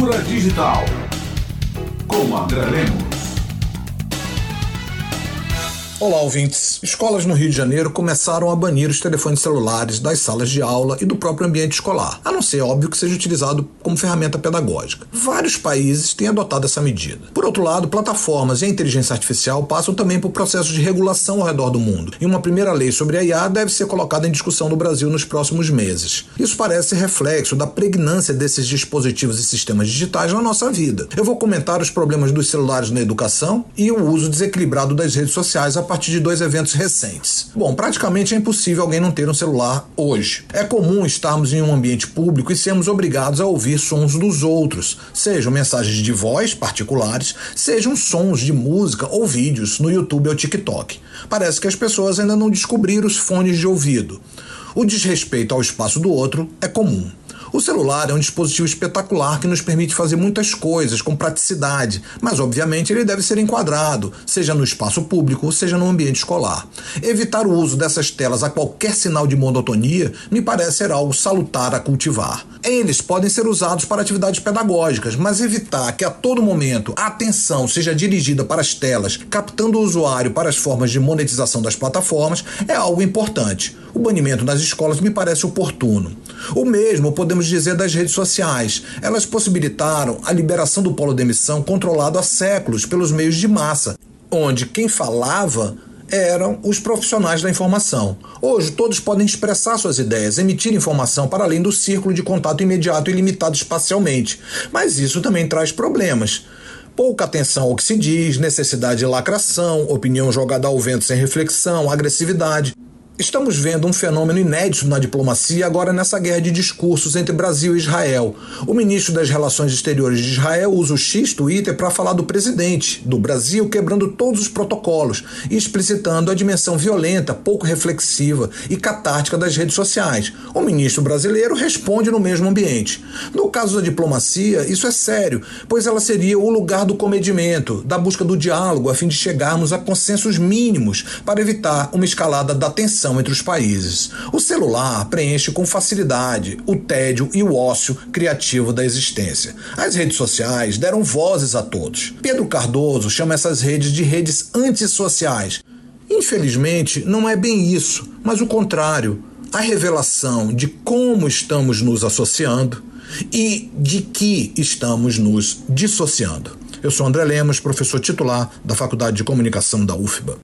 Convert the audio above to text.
Cultura Digital. Com André Lemos. Olá, ouvintes. Escolas no Rio de Janeiro começaram a banir os telefones celulares das salas de aula e do próprio ambiente escolar, a não ser, óbvio, que seja utilizado como ferramenta pedagógica. Vários países têm adotado essa medida. Por outro lado, plataformas e a inteligência artificial passam também por processos de regulação ao redor do mundo, e uma primeira lei sobre a IA deve ser colocada em discussão no Brasil nos próximos meses. Isso parece reflexo da pregnância desses dispositivos e sistemas digitais na nossa vida. Eu vou comentar os problemas dos celulares na educação e o uso desequilibrado das redes sociais a partir de dois eventos recentes. Bom, praticamente é impossível alguém não ter um celular hoje. É comum estarmos em um ambiente público e sermos obrigados a ouvir sons dos outros, sejam mensagens de voz particulares, sejam sons de música ou vídeos no YouTube ou TikTok. Parece que as pessoas ainda não descobriram os fones de ouvido. O desrespeito ao espaço do outro é comum. O celular é um dispositivo espetacular que nos permite fazer muitas coisas com praticidade, mas obviamente ele deve ser enquadrado, seja no espaço público, seja no ambiente escolar. Evitar o uso dessas telas a qualquer sinal de monotonia me parece ser algo salutar a cultivar. Eles podem ser usados para atividades pedagógicas, mas evitar que a todo momento a atenção seja dirigida para as telas, captando o usuário para as formas de monetização das plataformas, é algo importante. O banimento nas escolas me parece oportuno. O mesmo podemos dizer das redes sociais. Elas possibilitaram a liberação do polo de emissão controlado há séculos pelos meios de massa, onde quem falava eram os profissionais da informação. Hoje, todos podem expressar suas ideias, emitir informação para além do círculo de contato imediato e limitado espacialmente. Mas isso também traz problemas. Pouca atenção ao que se diz, necessidade de lacração, opinião jogada ao vento sem reflexão, agressividade. Estamos vendo um fenômeno inédito na diplomacia agora nessa guerra de discursos entre Brasil e Israel. O ministro das Relações Exteriores de Israel usa o X Twitter para falar do presidente do Brasil, quebrando todos os protocolos e explicitando a dimensão violenta, pouco reflexiva e catártica das redes sociais. O ministro brasileiro responde no mesmo ambiente. No caso da diplomacia, isso é sério, pois ela seria o lugar do comedimento, da busca do diálogo, a fim de chegarmos a consensos mínimos para evitar uma escalada da tensão entre os países. O celular preenche com facilidade o tédio e o ócio criativo da existência. As redes sociais deram vozes a todos. Pedro Cardoso chama essas redes de redes antissociais. Infelizmente, não é bem isso, mas o contrário. A revelação de como estamos nos associando e de que estamos nos dissociando. Eu sou André Lemos, professor titular da Faculdade de Comunicação da UFBA.